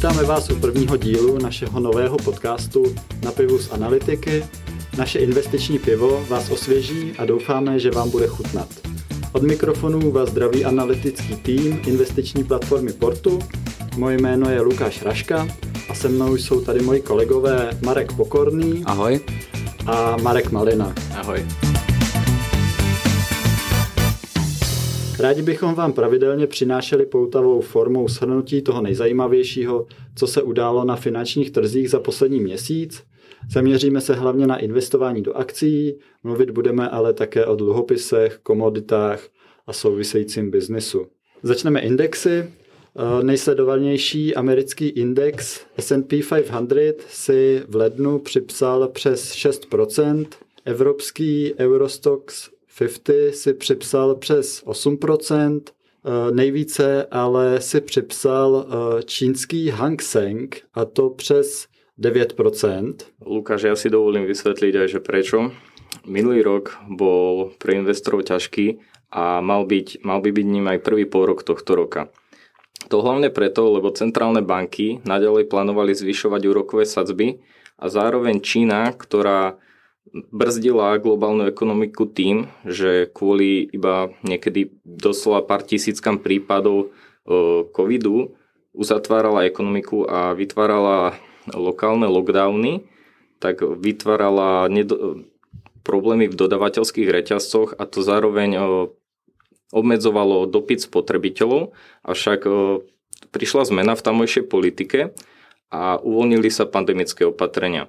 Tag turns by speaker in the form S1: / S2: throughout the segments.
S1: Vítáme vás u prvního dílu našeho nového podcastu Na pivu z analytiky. Naše investiční pivo vás osvěží a doufáme, že vám bude chutnat. Od mikrofonu vás zdraví analytický tým investiční platformy Portu. Moje jméno je Lukáš Raška a se mnou jsou tady moji kolegové Marek Pokorný.
S2: Ahoj.
S1: A Marek Malina.
S2: Ahoj.
S1: Rádi bychom vám pravidelně přinášeli poutavou formou shrnutí toho nejzajímavějšího, co se událo na finančních trzích za poslední měsíc. Zaměříme se hlavně na investování do akcí, mluvit budeme ale také o dluhopisech, komoditách a souvisejícím biznesu. Začneme indexy. Nejsledovanější americký index S&P 500 si v lednu připsal přes 6%, evropský Eurostox 50 si připsal přes 8%, eh, nejvíce ale si připsal eh, čínský Hang Seng a to přes 9%.
S3: Lukáš, ja si dovolím vysvetliť aj, že prečo. Minulý rok bol pre investorov ťažký a mal, byť, mal by byť ním aj prvý rok tohto roka. To hlavne preto, lebo centrálne banky naďalej plánovali zvyšovať úrokové sadzby a zároveň Čína, ktorá brzdila globálnu ekonomiku tým, že kvôli iba niekedy doslova pár tisíckam prípadov covidu uzatvárala ekonomiku a vytvárala lokálne lockdowny, tak vytvárala problémy v dodavateľských reťazcoch a to zároveň obmedzovalo dopyt spotrebiteľov, avšak prišla zmena v tamojšej politike a uvoľnili sa pandemické opatrenia.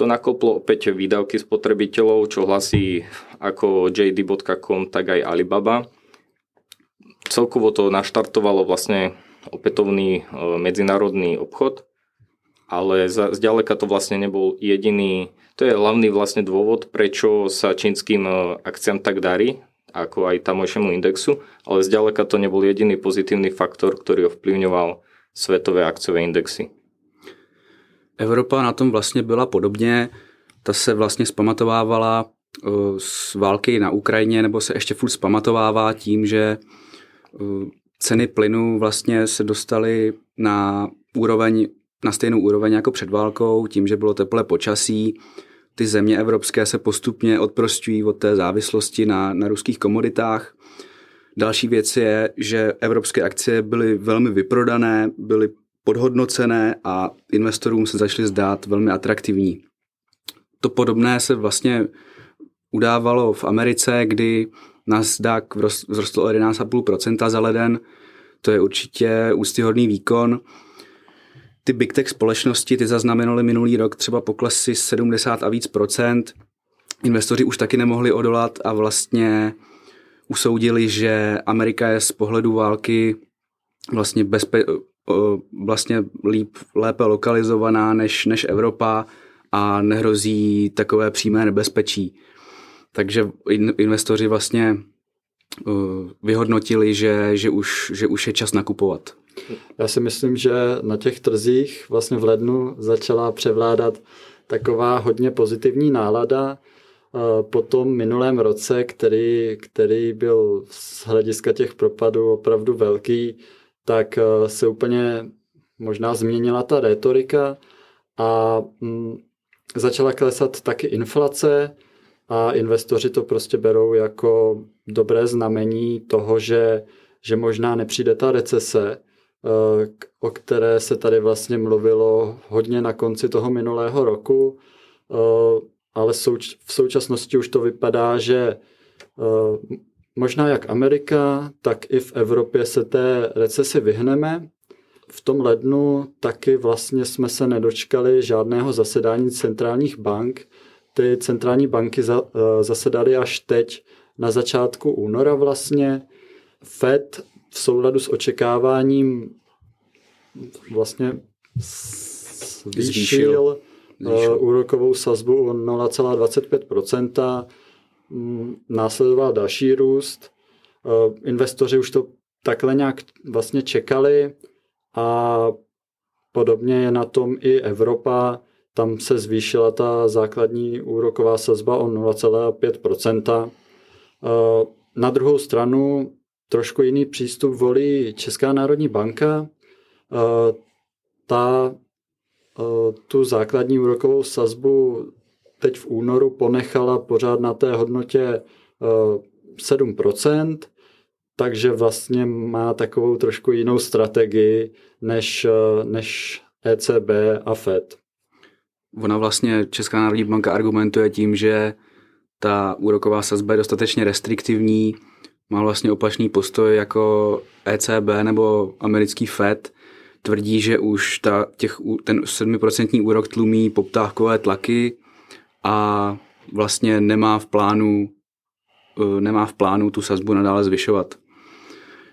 S3: To nakoplo opäť výdavky spotrebiteľov, čo hlasí ako JD.com, tak aj Alibaba. Celkovo to naštartovalo vlastne opätovný e, medzinárodný obchod, ale zďaleka to vlastne nebol jediný, to je hlavný vlastne dôvod, prečo sa čínskym e, akciám tak darí, ako aj tamojšiemu indexu, ale zďaleka to nebol jediný pozitívny faktor, ktorý ovplyvňoval svetové akciové indexy.
S2: Evropa na tom vlastně byla podobně. Ta se vlastně zpamatovávala eh, z války na Ukrajině, nebo se ještě furt zpamatovává tím, že eh, ceny plynu vlastně se dostaly na úroveň, na stejnou úroveň jako před válkou, tím, že bylo teplé počasí. Ty země evropské se postupně odprostují od té závislosti na, na ruských komoditách. Další věc je, že evropské akcie byly velmi vyprodané, byly podhodnocené a investorům se začaly zdát velmi atraktivní. To podobné se vlastně udávalo v Americe, kdy Nasdaq vzrostl o 11,5% za leden. To je určitě úctyhodný výkon. Ty big tech společnosti, ty zaznamenaly minulý rok třeba poklesy 70 a víc procent. Investoři už taky nemohli odolat a vlastně usoudili, že Amerika je z pohledu války vlastně bezpe- vlastně líp, lépe lokalizovaná než, než Evropa a nehrozí takové přímé nebezpečí. Takže investoři vlastně vyhodnotili, že, že, už, že už je čas nakupovat.
S1: Já si myslím, že na těch trzích vlastně v lednu začala převládat taková hodně pozitivní nálada po tom minulém roce, který, který byl z hlediska těch propadů opravdu velký, tak eh, se úplně možná změnila ta retorika a mm, začala klesat taky inflace a investoři to prostě berou jako dobré znamení toho, že, že možná nepřijde ta recese, eh, o které se tady vlastně mluvilo hodně na konci toho minulého roku, eh, ale v současnosti už to vypadá, že možná jak Amerika, tak i v Evropě se té recesi vyhneme. V tom lednu taky vlastně jsme se nedočkali žádného zasedání centrálních bank. Ty centrální banky za, eh, zasedaly až teď na začátku února vlastně. Fed v souladu s očekáváním vlastně zvýšil, zvýšil. Uh, úrokovou sazbu o 0,25%. Mm, následoval další růst. Eh, investoři už to takhle nějak vlastně čekali a podobně je na tom i Evropa. Tam se zvýšila ta základní úroková sazba o 0,5%. Eh, na druhou stranu trošku jiný přístup volí Česká národní banka. Eh, ta tu základní úrokovou sazbu teď v únoru ponechala pořád na té hodnotě 7%, takže vlastně má takovou trošku jinou strategii než, než ECB a FED.
S2: Ona vlastně Česká národní banka argumentuje tím, že ta úroková sazba je dostatečně restriktivní, má vlastně opačný postoj jako ECB nebo americký FED, tvrdí, že už ta, těch, ten 7% úrok tlumí poptávkové tlaky a vlastně nemá v plánu eh, nemá v plánu tu sazbu nadále zvyšovat.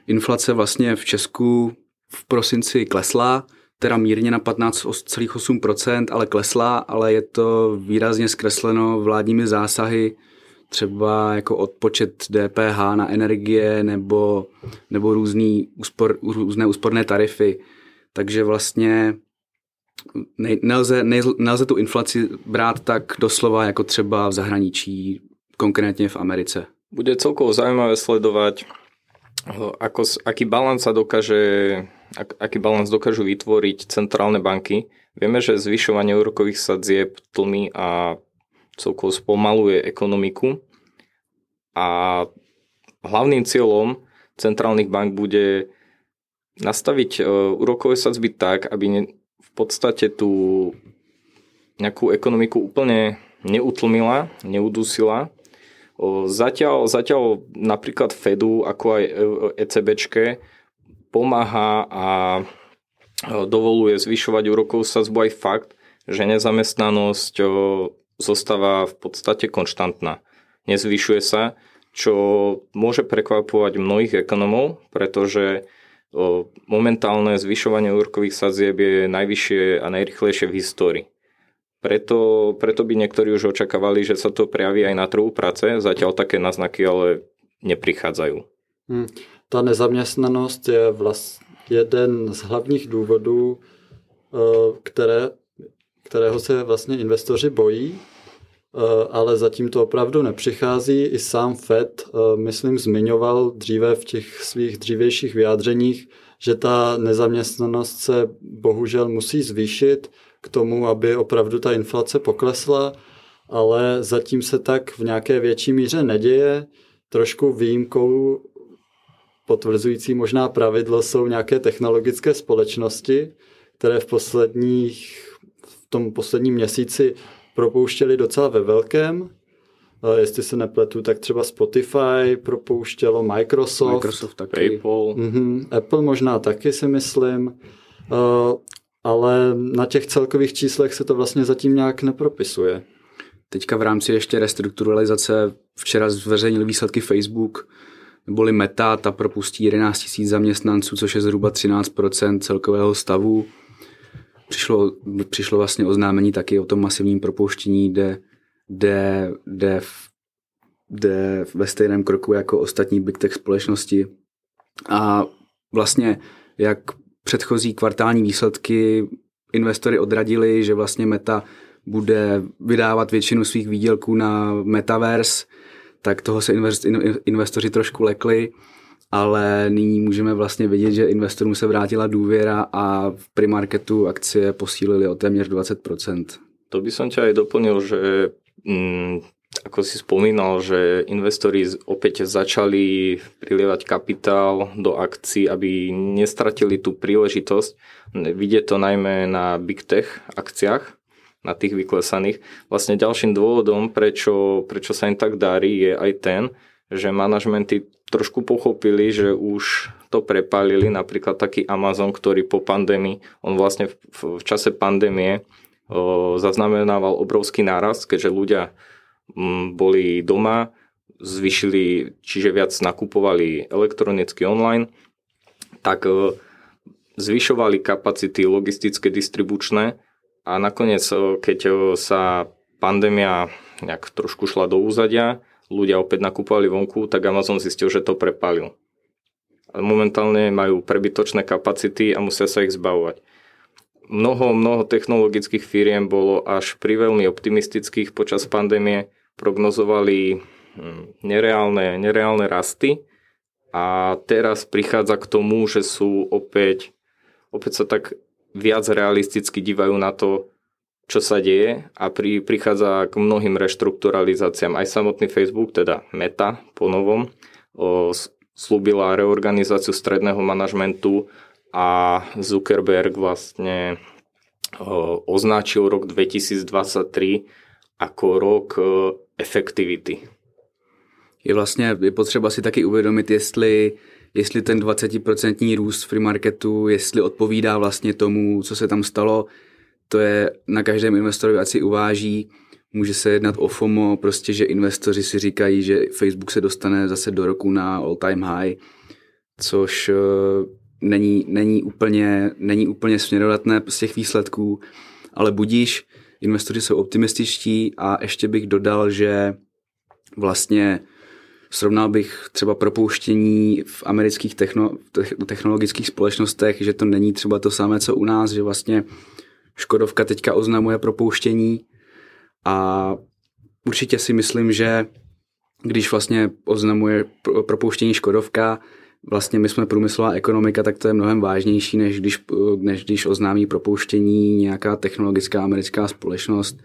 S2: Inflace vlastně v Česku v prosinci klesla, teda mírně na 15,8%, ale klesla, ale je to výrazně zkresleno vládními zásahy, třeba jako odpočet DPH na energie nebo, nebo různý úspor, různé úsporné tarify. Takže vlastně nelze, nelze tu inflaci brát tak doslova jako třeba v zahraničí, konkrétně v Americe.
S3: Bude celkovo zaujímavé sledovať, ako, aký balans dokáže, ak, aký balans dokážu vytvoriť centrálne banky. Vieme, že zvyšovanie úrokových sadzieb tlmi a celkovo spomaluje ekonomiku a hlavným cieľom centrálnych bank bude nastaviť e, úrokové sadzby tak, aby ne, podstate tú nejakú ekonomiku úplne neutlmila, neudusila. Zatiaľ, zatiaľ napríklad Fedu, ako aj ECBčke, e pomáha a e, dovoluje zvyšovať úrokovú sadzbu aj fakt, že nezamestnanosť zostáva v podstate konštantná. Nezvyšuje sa, čo môže prekvapovať mnohých ekonomov, pretože momentálne zvyšovanie úrokových sadzieb je najvyššie a najrychlejšie v histórii. Preto, preto by niektorí už očakávali, že sa to prejaví aj na trhu práce, zatiaľ také naznaky ale neprichádzajú.
S1: Hmm. Ta nezaměstnanost je vlast, jeden z hlavních důvodů, které, kterého se vlastně investoři bojí, ale zatím to opravdu nepřichází. I sám Fed, myslím, zmiňoval dříve v těch svých dřívějších vyjádřeních, že ta nezaměstnanost se bohužel musí zvýšit k tomu, aby opravdu ta inflace poklesla, ale zatím se tak v nějaké větší míře neděje. Trošku výjimkou potvrzující možná pravidlo jsou nějaké technologické společnosti, které v posledních v tom posledním měsíci propouštěli docela ve velkém. Jestli se nepletu, tak třeba Spotify propouštělo, Microsoft,
S2: Microsoft taky.
S3: PayPal.
S1: Mm-hmm, Apple možná taky si myslím, ale na těch celkových číslech se to vlastně zatím nějak nepropisuje.
S2: Teďka v rámci ještě restrukturalizace včera zveřejnil výsledky Facebook, neboli Meta, ta propustí 11 000 zaměstnanců, což je zhruba 13% celkového stavu přišlo, přišlo vlastně oznámení taky o tom masivním propouštění, kde, kde, kde, kde ve stejném kroku jako ostatní big tech společnosti. A vlastně jak předchozí kvartální výsledky investory odradili, že vlastně Meta bude vydávat většinu svých výdělků na Metaverse, tak toho se investoři trošku lekli ale nyní můžeme vlastně vidět, že investorům se vrátila důvěra a v primarketu akcie posílily o téměř 20%.
S3: To by som ťa aj doplnil, že mm, ako si spomínal, že investori opäť začali prilievať kapitál do akcií, aby nestratili tú príležitosť. Vidie to najmä na big tech akciách, na tých vyklesaných. Vlastne ďalším dôvodom, prečo, prečo sa im tak darí, je aj ten, že manažmenty trošku pochopili, že už to prepálili, napríklad taký Amazon, ktorý po pandémii, on vlastne v, v čase pandémie o, zaznamenával obrovský nárast, keďže ľudia m, boli doma, zvyšili, čiže viac nakupovali elektronicky online, tak o, zvyšovali kapacity logistické, distribučné a nakoniec, o, keď o, sa pandémia nejak trošku šla do úzadia, ľudia opäť nakupovali vonku, tak Amazon zistil, že to prepalil. Ale momentálne majú prebytočné kapacity a musia sa ich zbavovať. Mnoho, mnoho technologických firiem bolo až pri veľmi optimistických počas pandémie, prognozovali hm, nereálne, nereálne rasty a teraz prichádza k tomu, že sú opäť, opäť sa tak viac realisticky dívajú na to, čo sa deje a pri, prichádza k mnohým reštrukturalizáciám. Aj samotný Facebook, teda Meta po novom, slúbila reorganizáciu stredného manažmentu a Zuckerberg vlastne o, označil rok 2023 ako rok o, efektivity.
S2: Je vlastně je potřeba si taky uvědomit, jestli jestli ten 20% růst free marketu, jestli odpovídá vlastně tomu, co se tam stalo, to je na každém investorovi, ať si uváží. Může se jednat o FOMO, prostě, že investoři si říkají, že Facebook se dostane zase do roku na all time high, což uh, není, není, úplně, není úplně směrodatné z těch výsledků, ale budíš, investoři jsou optimističtí a ještě bych dodal, že vlastně Srovnal bych třeba propouštění v amerických techno, technologických společnostech, že to není třeba to samé, co u nás, že vlastně Škodovka teďka oznamuje propouštění a určitě si myslím, že když vlastně oznamuje propouštění Škodovka, vlastně my jsme průmyslová ekonomika, tak to je mnohem vážnější, než když, než když oznámí propouštění nějaká technologická americká společnost,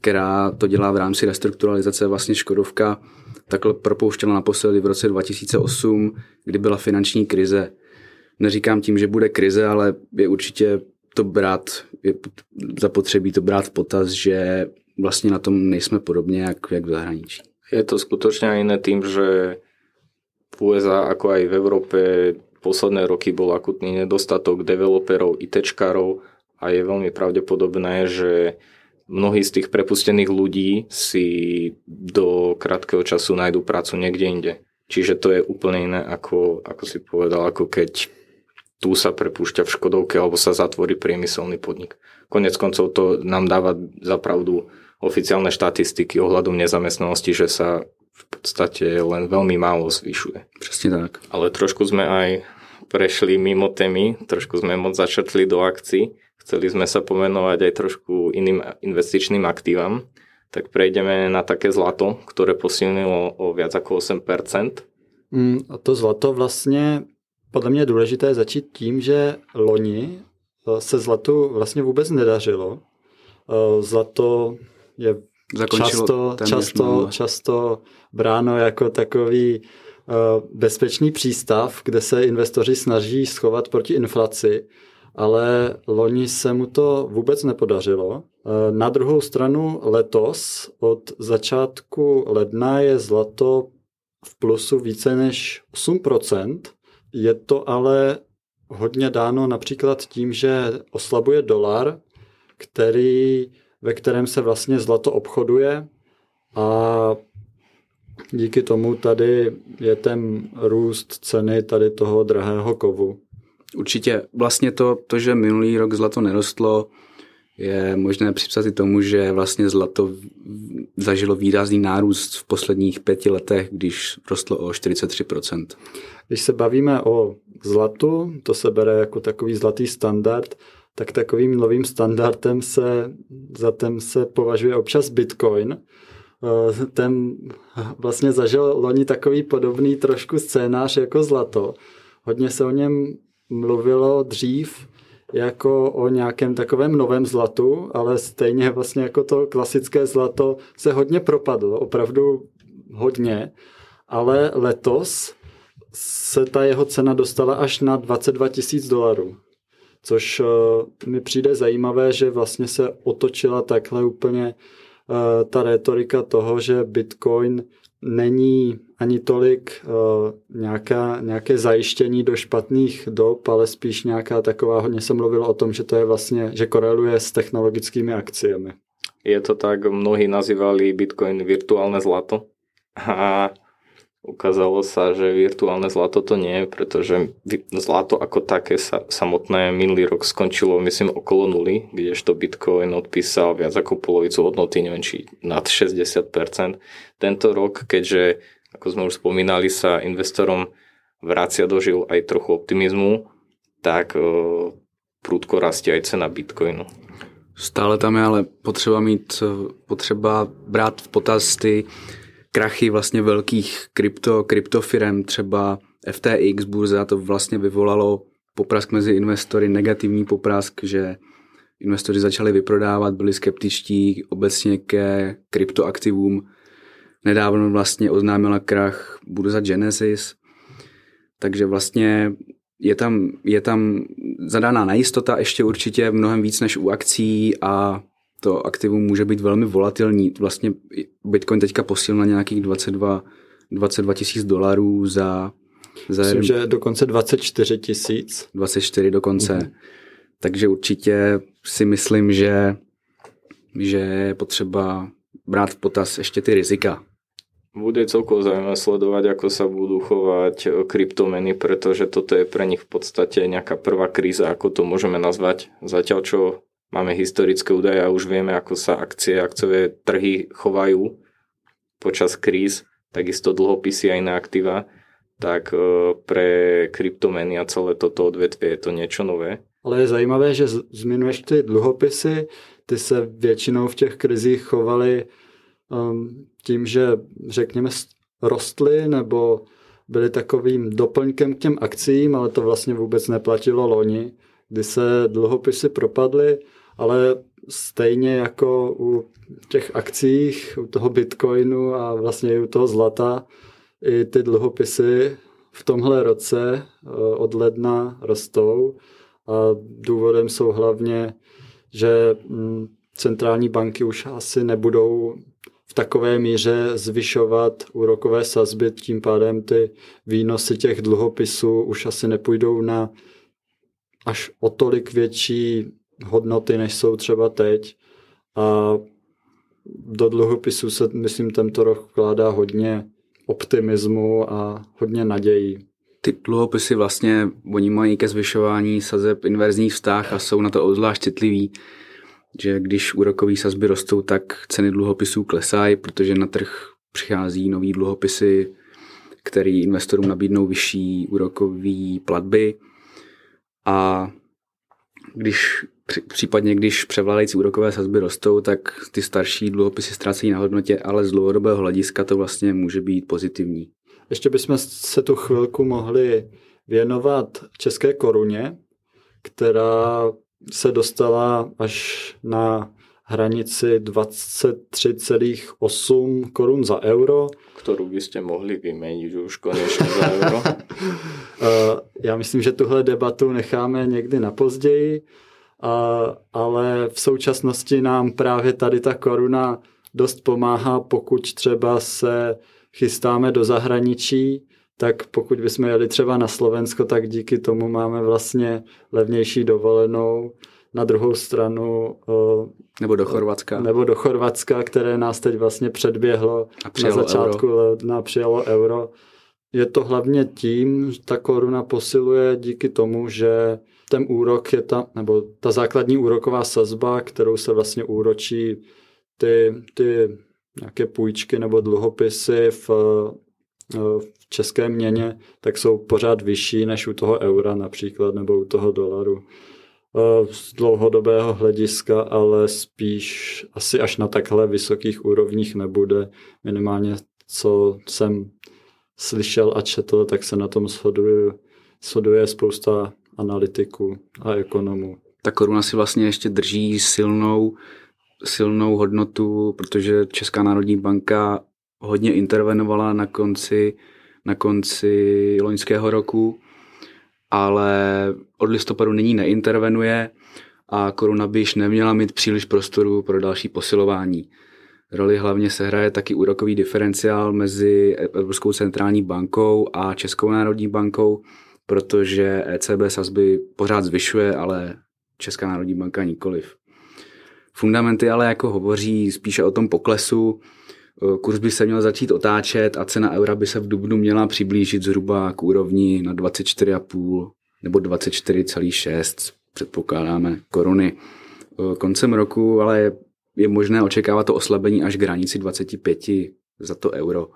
S2: která to dělá v rámci restrukturalizace. Vlastně Škodovka takhle propouštěla naposledy v roce 2008, kdy byla finanční krize. Neříkám tím, že bude krize, ale je určitě to brát, je zapotřebí to brát v potaz, že vlastně na tom nejsme podobně, jak, jak v zahraničí.
S3: Je to skutečně jiné tým, že v USA ako aj v Európe posledné roky bol akutný nedostatok developerov, ITčkárov a je veľmi pravdepodobné, že mnohí z tých prepustených ľudí si do krátkeho času nájdu prácu niekde inde. Čiže to je úplne iné, ako, ako si povedal, ako keď tu sa prepúšťa v Škodovke alebo sa zatvorí priemyselný podnik. Konec koncov to nám dáva zapravdu oficiálne štatistiky ohľadom nezamestnanosti, že sa v podstate len veľmi málo zvyšuje.
S2: Přesně tak.
S3: Ale trošku sme aj prešli mimo témy, trošku sme moc začrtli do akcií. Chceli sme sa pomenovať aj trošku iným investičným aktívam, tak prejdeme na také zlato, ktoré posilnilo o viac ako 8%.
S1: Mm, a to zlato vlastně, podle mě je důležité začít tím, že loni eh, se zlatu vlastně vůbec nedařilo. Eh, zlato je často, často, často bráno jako takový eh, bezpečný přístav, kde se investoři snaží schovat proti inflaci ale loni se mu to vůbec nepodařilo. Na druhou stranu letos od začátku ledna je zlato v plusu více než 8%. Je to ale hodně dáno například tím, že oslabuje dolar, který, ve kterém se vlastně zlato obchoduje a díky tomu tady je ten růst ceny tady toho drahého kovu.
S2: Určitě vlastně to, to, že minulý rok zlato nerostlo, je možné připsat i tomu, že vlastně zlato zažilo výrazný nárůst v posledních pěti letech, když rostlo o 43%.
S1: Když se bavíme o zlatu, to se bere jako takový zlatý standard, tak takovým novým standardem se, za ten se považuje občas Bitcoin. Eh, ten vlastně zažil loni takový podobný trošku scénář jako zlato. Hodně se o něm mluvilo dřív jako o nějakém takovém novém zlatu, ale stejně vlastně jako to klasické zlato se hodně propadlo, opravdu hodně, ale letos se ta jeho cena dostala až na 22 tisíc dolarů. Což uh, mi přijde zajímavé, že vlastně se otočila takhle úplně uh, ta retorika toho, že Bitcoin není ani tolik uh, nějaká, nějaké zajištění do špatných dob, ale spíš nějaká taková, hodně se mluvilo o tom, že to je vlastně, že koreluje s technologickými akciemi.
S3: Je to tak, mnohí nazývali Bitcoin virtuálne zlato. A Ukázalo sa, že virtuálne zlato to nie je, pretože zlato ako také sa samotné minulý rok skončilo, myslím, okolo nuly, kdežto Bitcoin odpísal viac ako polovicu hodnoty, neviem, či nad 60%. Tento rok, keďže, ako sme už spomínali, sa investorom vracia dožil aj trochu optimizmu, tak prudko rastie aj cena Bitcoinu.
S2: Stále tam je ale potřeba mít, potřeba brát v potaz ty krachy vlastně velkých krypto, kryptofirem, třeba FTX burza, to vlastně vyvolalo poprask mezi investory, negativní poprask, že investoři začali vyprodávat, byli skeptičtí obecně ke kryptoaktivům. Nedávno vlastně oznámila krach burza Genesis, takže vlastně je tam, je tam zadaná nejistota ještě určitě mnohem víc než u akcí a to aktivum může být velmi volatilní. Vlastně Bitcoin teďka posil na nějakých 22 22 tisíc dolarů za...
S1: za Myslím, že dokonce 24 tisíc.
S2: 24 dokonce. Mm-hmm. Takže určitě si myslím, že, že je potřeba brát v potaz ještě ty rizika.
S3: Bude celkovo zaujímavé sledovať, ako sa budú chovať e, kryptomeny, pretože toto je pre nich v podstate nejaká prvá kríza, ako to môžeme nazvať. Zatiaľ, čo máme historické údaje a už vieme, ako sa akcie, akciové trhy chovajú počas kríz, takisto dlhopisy a iné aktíva, tak e, pre kryptomeny a celé toto odvetvie je to niečo nové.
S1: Ale je zajímavé, že zmiňuješ ty dluhopisy, ty se většinou v těch krizích chovaly um, tím, že řekněme rostly nebo byly takovým doplňkem k těm akcím, ale to vlastně vůbec neplatilo loni, kdy se dluhopisy propadly, ale stejně jako u těch akcích, u toho bitcoinu a vlastně i u toho zlata, i ty dluhopisy v tomhle roce eh, od ledna rostou. A důvodem jsou hlavně, že mm, centrální banky už asi nebudou v takové míře zvyšovat úrokové sazby, tím pádem ty výnosy těch dluhopisů už asi nepůjdou na až o tolik větší hodnoty, než jsou třeba teď. A do dluhopisů se, myslím, tento rok vkládá hodně optimismu a hodně nadějí.
S2: Ty dluhopisy vlastně, oni mají ke zvyšování sazeb inverzní vztah a jsou na to obzvlášť citliví, že když úrokové sazby rostou, tak ceny dluhopisů klesají, protože na trh přichází nový dluhopisy, který investorům nabídnou vyšší úrokové platby a když případně když převládající úrokové sazby rostou, tak ty starší dluhopisy ztrácejí na hodnotě, ale z dlouhodobého hlediska to vlastně může být pozitivní.
S1: Ještě bychom se tu chvilku mohli věnovat české koruně, která se dostala až na hranici 23,8 korun za euro.
S3: Kterou byste mohli vyměnit už konečně za euro.
S1: Eh, já myslím, že tuhle debatu necháme někdy na později, ale v současnosti nám právě tady ta koruna dost pomáhá, pokud třeba se chystáme do zahraničí, tak pokud bychom jeli třeba na Slovensko, tak díky tomu máme vlastně levnější dovolenou. Na druhou stranu...
S2: Nebo do Chorvatska.
S1: Nebo do Chorvatska, které nás teď vlastně předběhlo a na začátku euro. ledna, přijalo euro. Je to hlavně tím, že ta koruna posiluje díky tomu, že ten úrok je ta, nebo ta základní úroková sazba, kterou se vlastně úročí ty, ty nějaké půjčky nebo dluhopisy v, v české měně, tak jsou pořád vyšší než u toho eura například nebo u toho dolaru. Z dlouhodobého hlediska, ale spíš asi až na takhle vysokých úrovních nebude. Minimálně co jsem slyšel a četl, tak se na tom shoduje, shoduje spousta analytiků a ekonomů.
S2: Ta koruna si vlastně ještě drží silnou, silnou hodnotu, protože Česká národní banka hodně intervenovala na konci, na konci loňského roku, ale od listopadu nyní neintervenuje a koruna by již neměla mít příliš prostoru pro další posilování. Roli hlavně se hraje taky úrokový diferenciál mezi Evropskou centrální bankou a Českou národní bankou, protože ECB sazby pořád zvyšuje, ale Česká národní banka nikoliv. Fundamenty ale jako hovoří spíše o tom poklesu, kurz by se měl začít otáčet a cena eura by se v dubnu měla přiblížit zhruba k úrovni na 24,5 nebo 24,6 předpokládáme koruny. Koncem roku ale je možné očekávat to oslabení až k hranici 25 za to euro.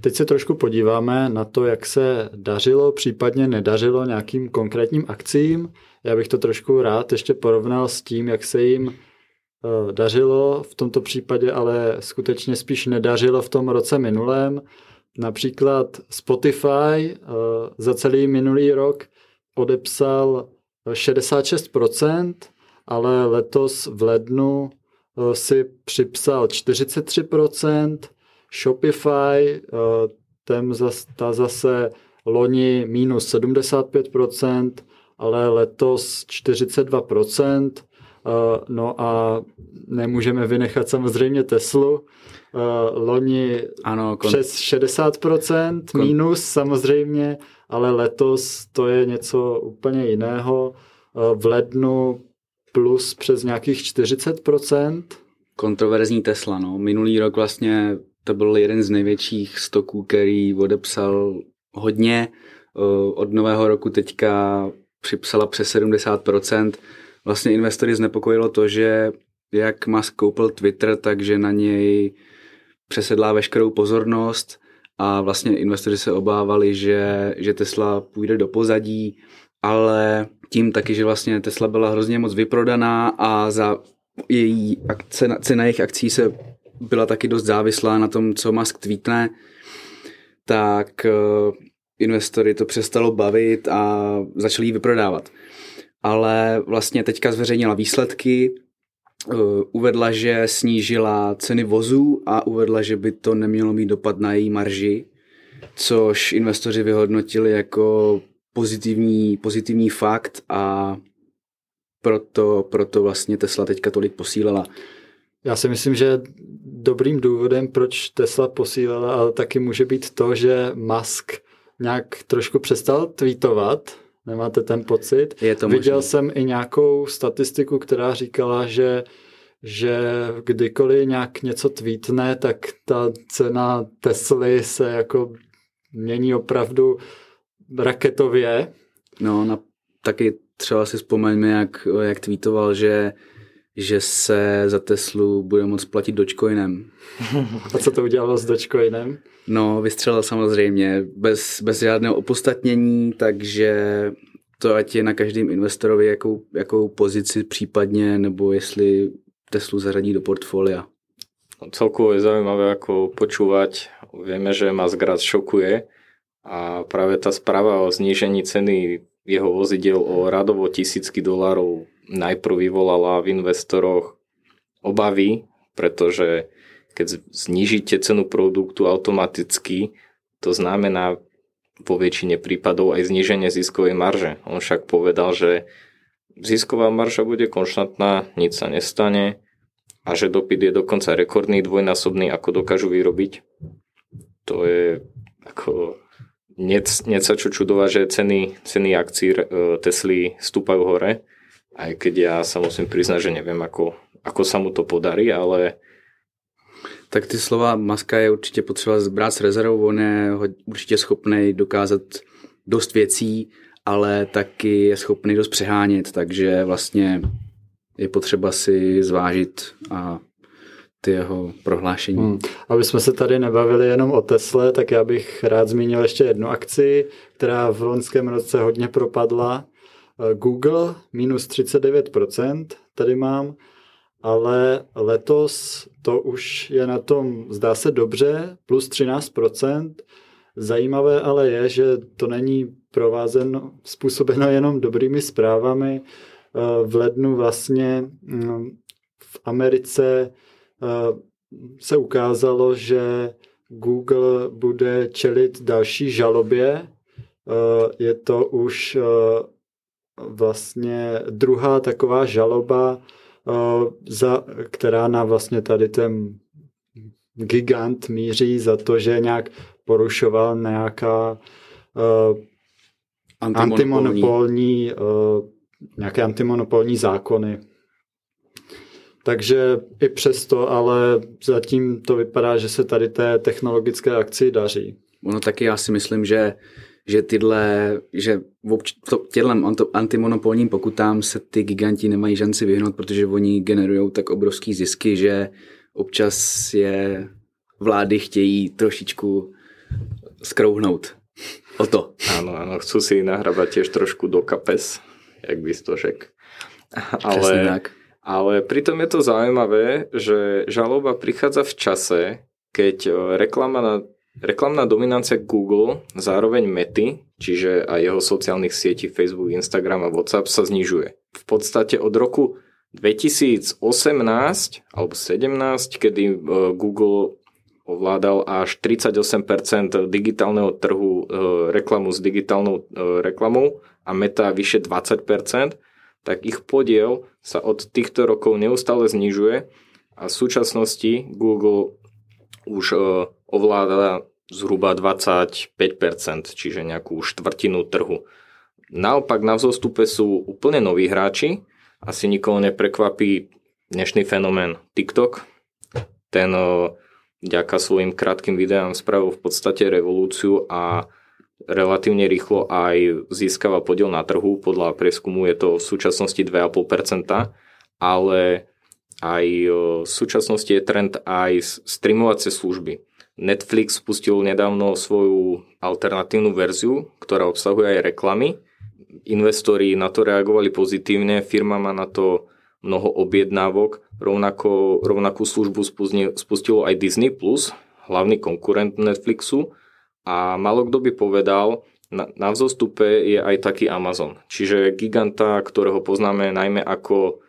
S1: Teď se trošku podíváme na to, jak se dařilo, případně nedařilo nějakým konkrétním akcím. Já bych to trošku rád ještě porovnal s tím, jak se jim eh, dařilo v tomto případě, ale skutečně spíš nedařilo v tom roce minulém. Například Spotify eh, za celý minulý rok odepsal 66%, ale letos v lednu eh, si připsal 43%, Shopify, ten zas, ta zase loni minus 75%, ale letos 42%. No a nemůžeme vynechat samozřejmě Teslu, loni ano, kon... přes 60% kon... minus samozřejmě, ale letos to je něco úplně jiného. V lednu plus přes nějakých 40%.
S2: Kontroverzní Tesla, no. Minulý rok vlastně to byl jeden z největších stoků, který odepsal hodně. Od nového roku teďka připsala přes 70%. Vlastně investory znepokojilo to, že jak Musk koupil Twitter, takže na něj přesedlá veškerou pozornost a vlastně investoři se obávali, že, že Tesla půjde do pozadí, ale tím taky, že vlastně Tesla byla hrozně moc vyprodaná a za její cena, cena jejich akcí se byla taky dost závislá na tom, co Musk tweetne, tak eh, investory to přestalo bavit a začali ji vyprodávat. Ale vlastně teďka zveřejnila výsledky, eh, uvedla, že snížila ceny vozů a uvedla, že by to nemělo mít dopad na její marži, což investoři vyhodnotili jako pozitivní, pozitivní fakt a proto, proto vlastně Tesla teďka tolik posílala.
S1: Já si myslím, že dobrým důvodem, proč Tesla posílala, ale taky může být to, že Musk nějak trošku přestal tweetovat. Nemáte ten pocit?
S2: Je to
S1: Viděl
S2: možný.
S1: jsem i nějakou statistiku, která říkala, že že kdykoliv nějak něco tweetne, tak ta cena Tesly se jako mění opravdu raketově.
S2: No, na, taky třeba si vzpomeňme, jak, jak tweetoval, že že se za Teslu bude moct platit Dogecoinem.
S1: A co to udělalo s Dogecoinem?
S2: No, vystřelil samozřejmě, bez, bez žádného opostatnění, takže to ať je na každém investorovi, jakou, jakou pozici případně, nebo jestli Teslu zaradí do portfolia.
S3: No, celkovo je zaujímavé ako počúvať. Vieme, že Musk rád šokuje a práve tá správa o znížení ceny jeho vozidiel o radovo tisícky dolárov najprv vyvolala v investoroch obavy, pretože keď znižíte cenu produktu automaticky, to znamená vo väčšine prípadov aj zníženie ziskovej marže. On však povedal, že zisková marža bude konštantná, nič sa nestane a že dopyt je dokonca rekordný, dvojnásobný, ako dokážu vyrobiť. To je ako Nec, sa čo čudovať, že ceny, ceny akcií e, Tesly stúpajú hore aj keď ja sa musím priznať, že neviem, ako, ako sa mu to podarí, ale
S2: tak ty slova Maska je určitě potřeba zbrát s rezervou, on je určitě schopný dokázat dost věcí, ale taky je schopný dost přehánět, takže vlastně je potřeba si zvážit a ty jeho prohlášení. Hmm.
S1: Aby jsme se tady nebavili jenom o Tesle, tak já bych rád zmínil ještě jednu akci, která v loňském roce hodně propadla Google minus 39% tady mám, ale letos to už je na tom, zdá se dobře, plus 13%. Zajímavé ale je, že to není provázeno, způsobeno jenom dobrými zprávami. Eh, v lednu vlastně mm, v Americe eh, se ukázalo, že Google bude čelit další žalobě. Je to už vlastně druhá taková žaloba, eh, za, která na vlastně tady ten gigant míří za to, že nějak porušoval nějaká uh, antimonopolní, uh, nějaké antimonopolní zákony. Takže i přesto, ale zatím to vypadá, že se tady té technologické akci daří.
S2: Ono taky já si myslím, že že tyhle, že těmhle antimonopolním pokutám se ty giganti nemají šanci vyhnout, protože oni generují tak obrovský zisky, že občas je vlády chtějí trošičku skrouhnout. O to.
S3: Áno, áno, chcú si nahrabať tiež trošku do kapes, jak by to řek. Ale, tak. ale pritom je to zaujímavé, že žaloba prichádza v čase, keď reklama na reklamná dominancia Google, zároveň Mety, čiže aj jeho sociálnych sietí Facebook, Instagram a WhatsApp sa znižuje. V podstate od roku 2018 alebo 17, kedy e, Google ovládal až 38% digitálneho trhu e, reklamu s digitálnou e, reklamou a Meta vyše 20%, tak ich podiel sa od týchto rokov neustále znižuje a v súčasnosti Google už ovláda zhruba 25%, čiže nejakú štvrtinu trhu. Naopak na vzostupe sú úplne noví hráči, asi nikoho neprekvapí dnešný fenomén TikTok. Ten vďaka svojim krátkým videám spravil v podstate revolúciu a relatívne rýchlo aj získava podiel na trhu. Podľa prieskumu je to v súčasnosti 2,5%, ale aj v súčasnosti je trend aj streamovacie služby. Netflix spustil nedávno svoju alternatívnu verziu, ktorá obsahuje aj reklamy. Investori na to reagovali pozitívne, firma má na to mnoho objednávok, rovnako, rovnakú službu spustilo aj Disney+, hlavný konkurent Netflixu. A malo kto by povedal, na, na vzostupe je aj taký Amazon. Čiže giganta, ktorého poznáme najmä ako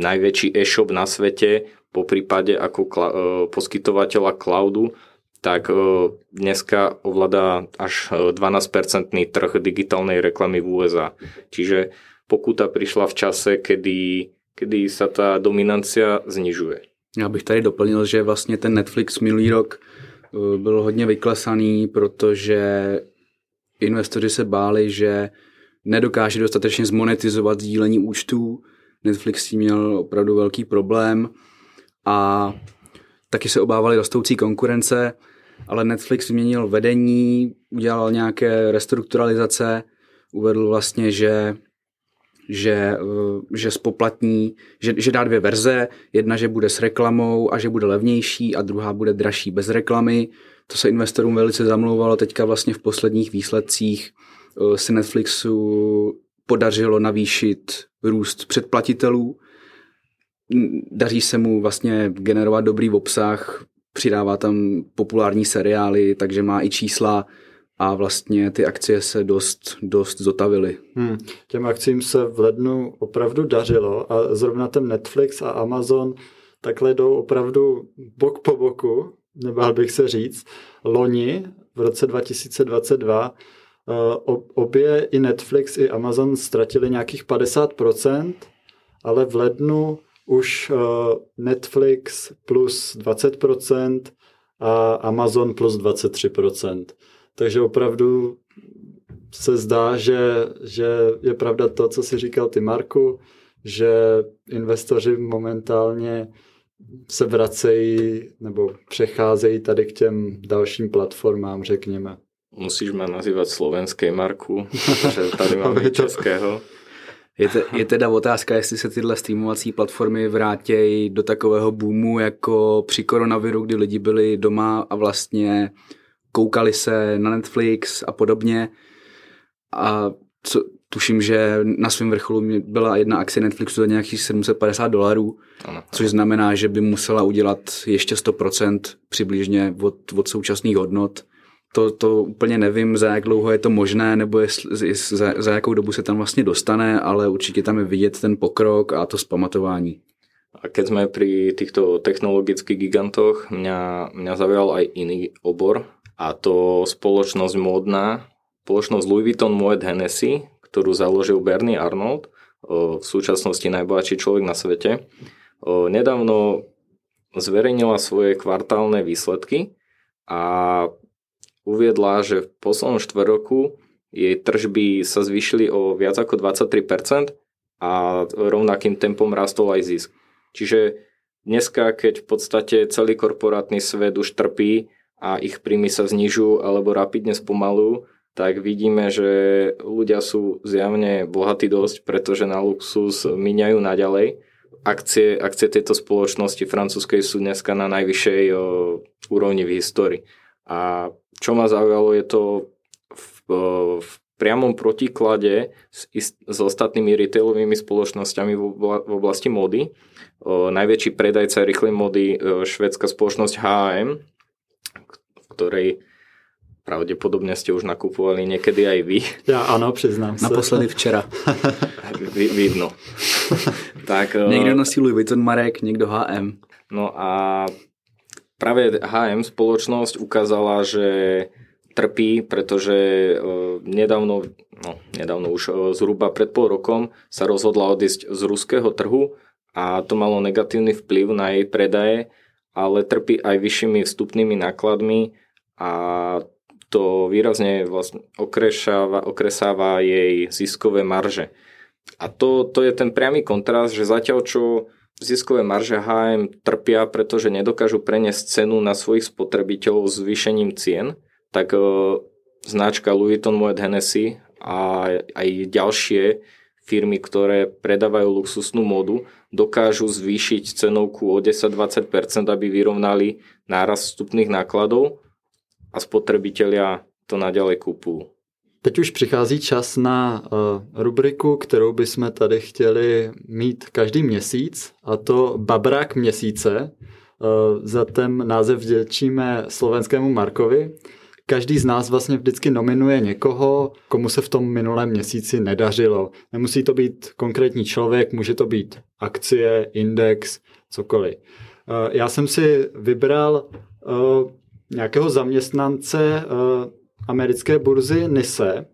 S3: najväčší e-shop na svete, po prípade ako kla, e, poskytovateľa cloudu, tak e, dneska ovláda až 12-percentný e, trh digitálnej reklamy v USA. Čiže pokuta prišla v čase, kedy, kedy sa ta dominancia znižuje.
S2: Já bych tady doplnil, že vlastně ten Netflix minulý rok byl hodně vyklesaný, protože investoři se báli, že nedokáže dostatečně zmonetizovat sdílení účtů. Netflix s tím měl opravdu velký problém a taky se obávali rostoucí konkurence ale Netflix změnil vedení, udělal nějaké restrukturalizace, uvedl vlastně, že že, eh, že spoplatní, že, že dá dvě verze, jedna, že bude s reklamou a že bude levnější a druhá bude dražší bez reklamy. To se investorům velice zamlouvalo. Teďka vlastně v posledních výsledcích eh, se Netflixu podařilo navýšit růst předplatitelů. Daří se mu vlastně generovat dobrý obsah, přidává tam populární seriály, takže má i čísla a vlastně ty akcie se dost, dost zotavily.
S1: Hmm. Těm akcím se v lednu opravdu dařilo a zrovna ten Netflix a Amazon takhle jdou opravdu bok po boku, nebál bych se říct. Loni v roce 2022 eh, obě i Netflix i Amazon ztratili nějakých 50%, ale v lednu už uh, Netflix plus 20% a Amazon plus 23%. Takže opravdu se zdá, že, že je pravda to, co si říkal ty, Marku, že investoři momentálně se vracejí nebo přecházejí tady k těm dalším platformám, řekněme.
S3: Musíš mě nazývat slovenské Marku, že tady máme českého.
S2: Je, te, je teda otázka, jestli se tyhle streamovací platformy vrátějí do takového boomu jako při koronaviru, kdy lidi byli doma a vlastně koukali se na Netflix a podobně. A co, tuším, že na svém vrcholu byla jedna akcie Netflixu za nějakých 750 dolarů, což znamená, že by musela udělat ještě 100% přibližně od, od současných hodnot to, to úplně nevím, za jak dlouho je to možné, nebo jestli, za, za jakou dobu se tam vlastně dostane, ale určitě tam je vidět ten pokrok a to zpamatování.
S3: A keď sme pri týchto technologických gigantoch, mňa, mňa zaujal aj iný obor a to spoločnosť módna, spoločnosť Louis Vuitton Moet Hennessy, ktorú založil Bernie Arnold, v súčasnosti najbohatší človek na svete. Nedávno zverejnila svoje kvartálne výsledky a uviedla, že v poslednom štvrroku jej tržby sa zvýšili o viac ako 23% a rovnakým tempom rastol aj zisk. Čiže dneska, keď v podstate celý korporátny svet už trpí a ich príjmy sa znižujú alebo rapidne spomalujú, tak vidíme, že ľudia sú zjavne bohatí dosť, pretože na luxus míňajú naďalej. Akcie, akcie tejto spoločnosti francúzskej sú dneska na najvyššej úrovni v histórii. A čo ma zaujalo je to v, v priamom protiklade s, s ostatnými retailovými spoločnosťami v oblasti mody. Najväčší predajca rýchlej mody švedská spoločnosť H&M, v ktorej pravdepodobne ste už nakupovali niekedy aj vy.
S1: Já ano, přiznám se.
S2: Naposledy včera.
S3: Vy, vidno.
S2: tak, někdo nosí Louis Vuitton Marek, někdo HM.
S3: No a práve HM spoločnosť ukázala, že trpí, pretože nedávno, no nedávno už zhruba pred pol rokom sa rozhodla odísť z ruského trhu a to malo negatívny vplyv na jej predaje, ale trpí aj vyššími vstupnými nákladmi a to výrazne vlastne okresáva, okresáva jej ziskové marže. A to, to je ten priamy kontrast, že zatiaľ čo ziskové marže HM trpia, pretože nedokážu preniesť cenu na svojich spotrebiteľov zvýšením cien, tak značka Louis Vuitton Moet Hennessy a aj ďalšie firmy, ktoré predávajú luxusnú modu, dokážu zvýšiť cenovku o 10-20%, aby vyrovnali náraz vstupných nákladov a spotrebitelia to naďalej kupujú.
S1: Teď už přichází čas na uh, rubriku, kterou bychom tady chtěli mít každý měsíc, a to Babrák měsíce. Uh, za ten název vděčíme slovenskému Markovi. Každý z nás vlastně vždycky nominuje někoho, komu se v tom minulém měsíci nedařilo. Nemusí to být konkrétní člověk, může to být akcie, index, cokoliv. Uh, já jsem si vybral nějakého zaměstnance americké burzy NISE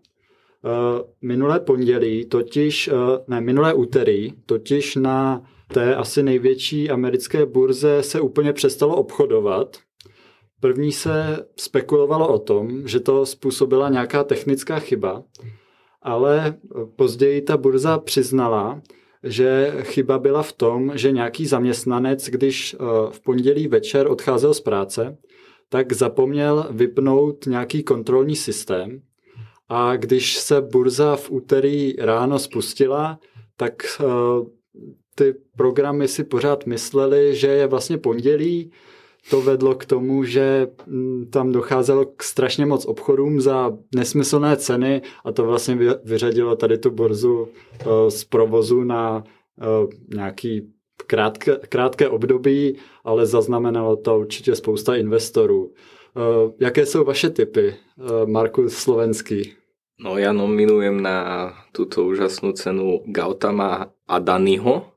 S1: minulé pondělí, totiž, ne, minulé úterý, totiž na té asi největší americké burze se úplně přestalo obchodovat. První se spekulovalo o tom, že to způsobila nějaká technická chyba, ale později ta burza přiznala, že chyba byla v tom, že nějaký zaměstnanec, když v pondělí večer odcházel z práce, tak zapomněl vypnout nějaký kontrolní systém a když se burza v úterý ráno spustila, tak uh, ty programy si pořád mysleli, že je vlastně pondělí. To vedlo k tomu, že mm, tam docházelo k strašně moc obchodům za nesmyslné ceny a to vlastně vyřadilo tady tu burzu uh, z provozu na uh, nějaký krátké, krátké období, ale zaznamenalo to určitě spousta investorů. Uh, jaké jsou vaše typy, uh, Marku Slovenský?
S3: No ja nominujem na túto úžasnú cenu Gautama Adaniho.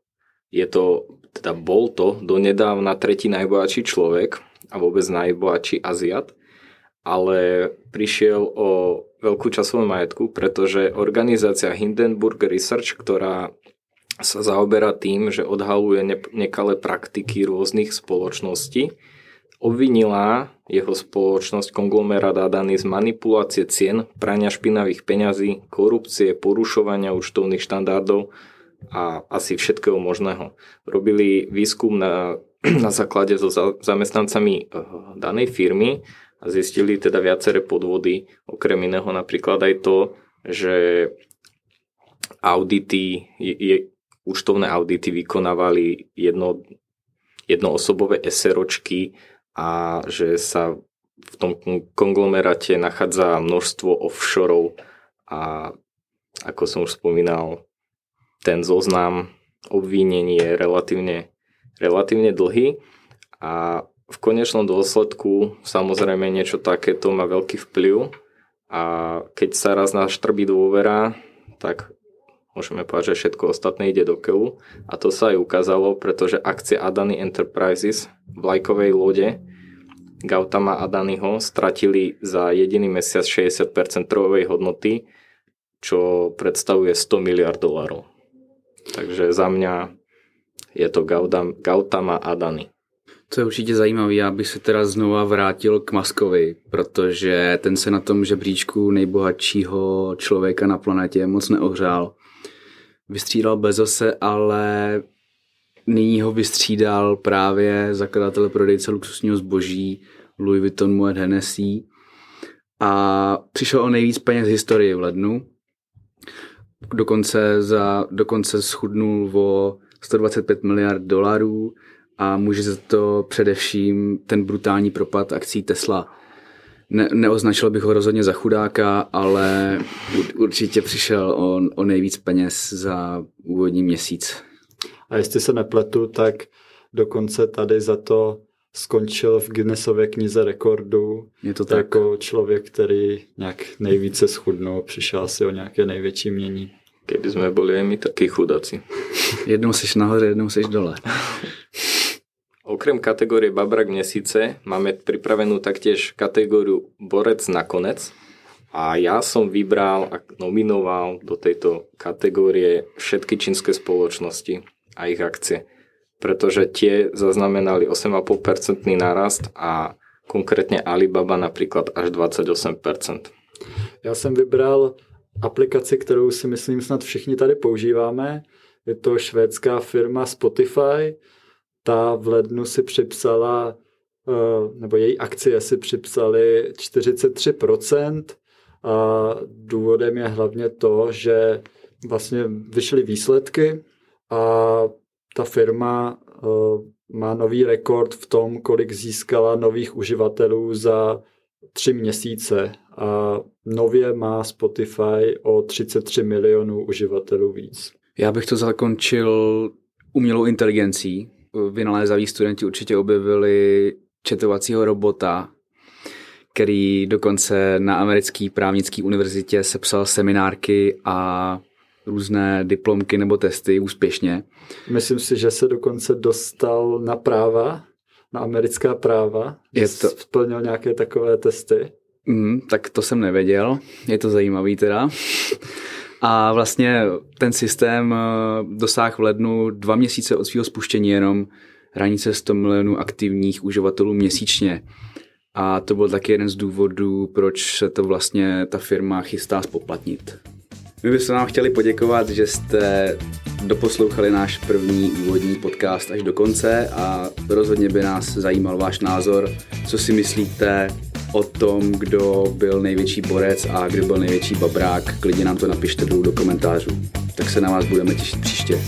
S3: Je to, teda bol to donedávna tretí najbohatší človek a vôbec najbohatší Aziat, ale prišiel o veľkú časovú majetku, pretože organizácia Hindenburg Research, ktorá sa zaoberá tým, že odhaluje nekalé praktiky rôznych spoločností, obvinila jeho spoločnosť konglomerát Adany z manipulácie cien, prania špinavých peňazí, korupcie, porušovania účtovných štandardov a asi všetkého možného. Robili výskum na, na základe so zamestnancami eh, danej firmy a zistili teda viaceré podvody, okrem iného napríklad aj to, že audity, je, je, účtovné audity vykonávali jedno, jednoosobové SROčky a že sa v tom konglomeráte nachádza množstvo offshore a ako som už spomínal, ten zoznam obvinení je relatívne, relatívne dlhý a v konečnom dôsledku samozrejme niečo takéto má veľký vplyv a keď sa raz naštrbí dôvera, tak môžeme povedať, že všetko ostatné ide do keľu. A to sa aj ukázalo, pretože akcie Adani Enterprises vlajkovej lode Gautama Adaniho stratili za jediný mesiac 60% trhovej hodnoty, čo predstavuje 100 miliard dolarov. Takže za mňa je to Gautama Adani.
S2: To je určitě zajímavé, já bych se teda znova vrátil k Maskovi, protože ten se na tom žebříčku nejbohatšího člověka na planetě moc neohřál. Vystřídal Bezose, ale nyní ho vystřídal právě zakladatel prodejce luxusního zboží Louis Vuitton Moet Hennessy a přišel o nejvíc peněz v historii v lednu. Dokonce, za, dokonce schudnul o 125 miliard dolarů a může za to především ten brutální propad akcí Tesla. Ne, neoznačil bych ho rozhodně za chudáka, ale určitě přišel o, o nejvíc peněz za úvodní měsíc.
S1: A jestli se nepletu, tak dokonce tady za to skončil v Guinnessově knize rekordů.
S2: Je to tak.
S1: Jako člověk, který nějak nejvíce schudnul, přišel asi o nějaké největší mění.
S3: Keby jsme byli my taky chudáci.
S2: Jednou jsi nahoře, jednou jsi dole.
S3: Okrem kategórie Babrak měsíce máme pripravenú taktiež kategóriu Borec na konec. A ja som vybral a nominoval do tejto kategórie všetky čínske spoločnosti a ich akcie. Pretože tie zaznamenali 8,5% nárast a konkrétně Alibaba například až 28%.
S1: Já jsem vybral aplikaci, kterou si myslím snad všichni tady používáme. Je to švédská firma Spotify. Ta v lednu si připsala, eh, nebo její akcie si připsali 43%. A důvodem je hlavně to, že vlastně vyšly výsledky a ta firma eh, má nový rekord v tom, kolik získala nových uživatelů za tři měsíce a nově má Spotify o 33 milionů uživatelů víc.
S2: Já bych to zakončil umělou inteligencí. Vynalézaví studenti určitě objevili četovacího robota, který dokonce na americké právnické univerzitě sepsal seminárky a různé diplomky nebo testy úspěšně.
S1: Myslím si, že se dokonce dostal na práva, na americká práva, je to... splnil nějaké takové testy.
S2: Mm, tak to jsem nevěděl, je to zajímavý teda. A vlastně ten systém eh, dosáhl v lednu dva měsíce od svého spuštění jenom hranice 100 milionů aktivních uživatelů měsíčně. A to byl taky jeden z důvodů, proč se to vlastně ta firma chystá spoplatnit. My bychom vám chtěli poděkovat, že jste doposlouchali náš první úvodní podcast až do konce a rozhodně by nás zajímal váš názor, co si myslíte o tom, kdo byl největší borec a kdo byl největší babrák. Klidně nám to napište do komentářů. Tak se na vás budeme těšit příště.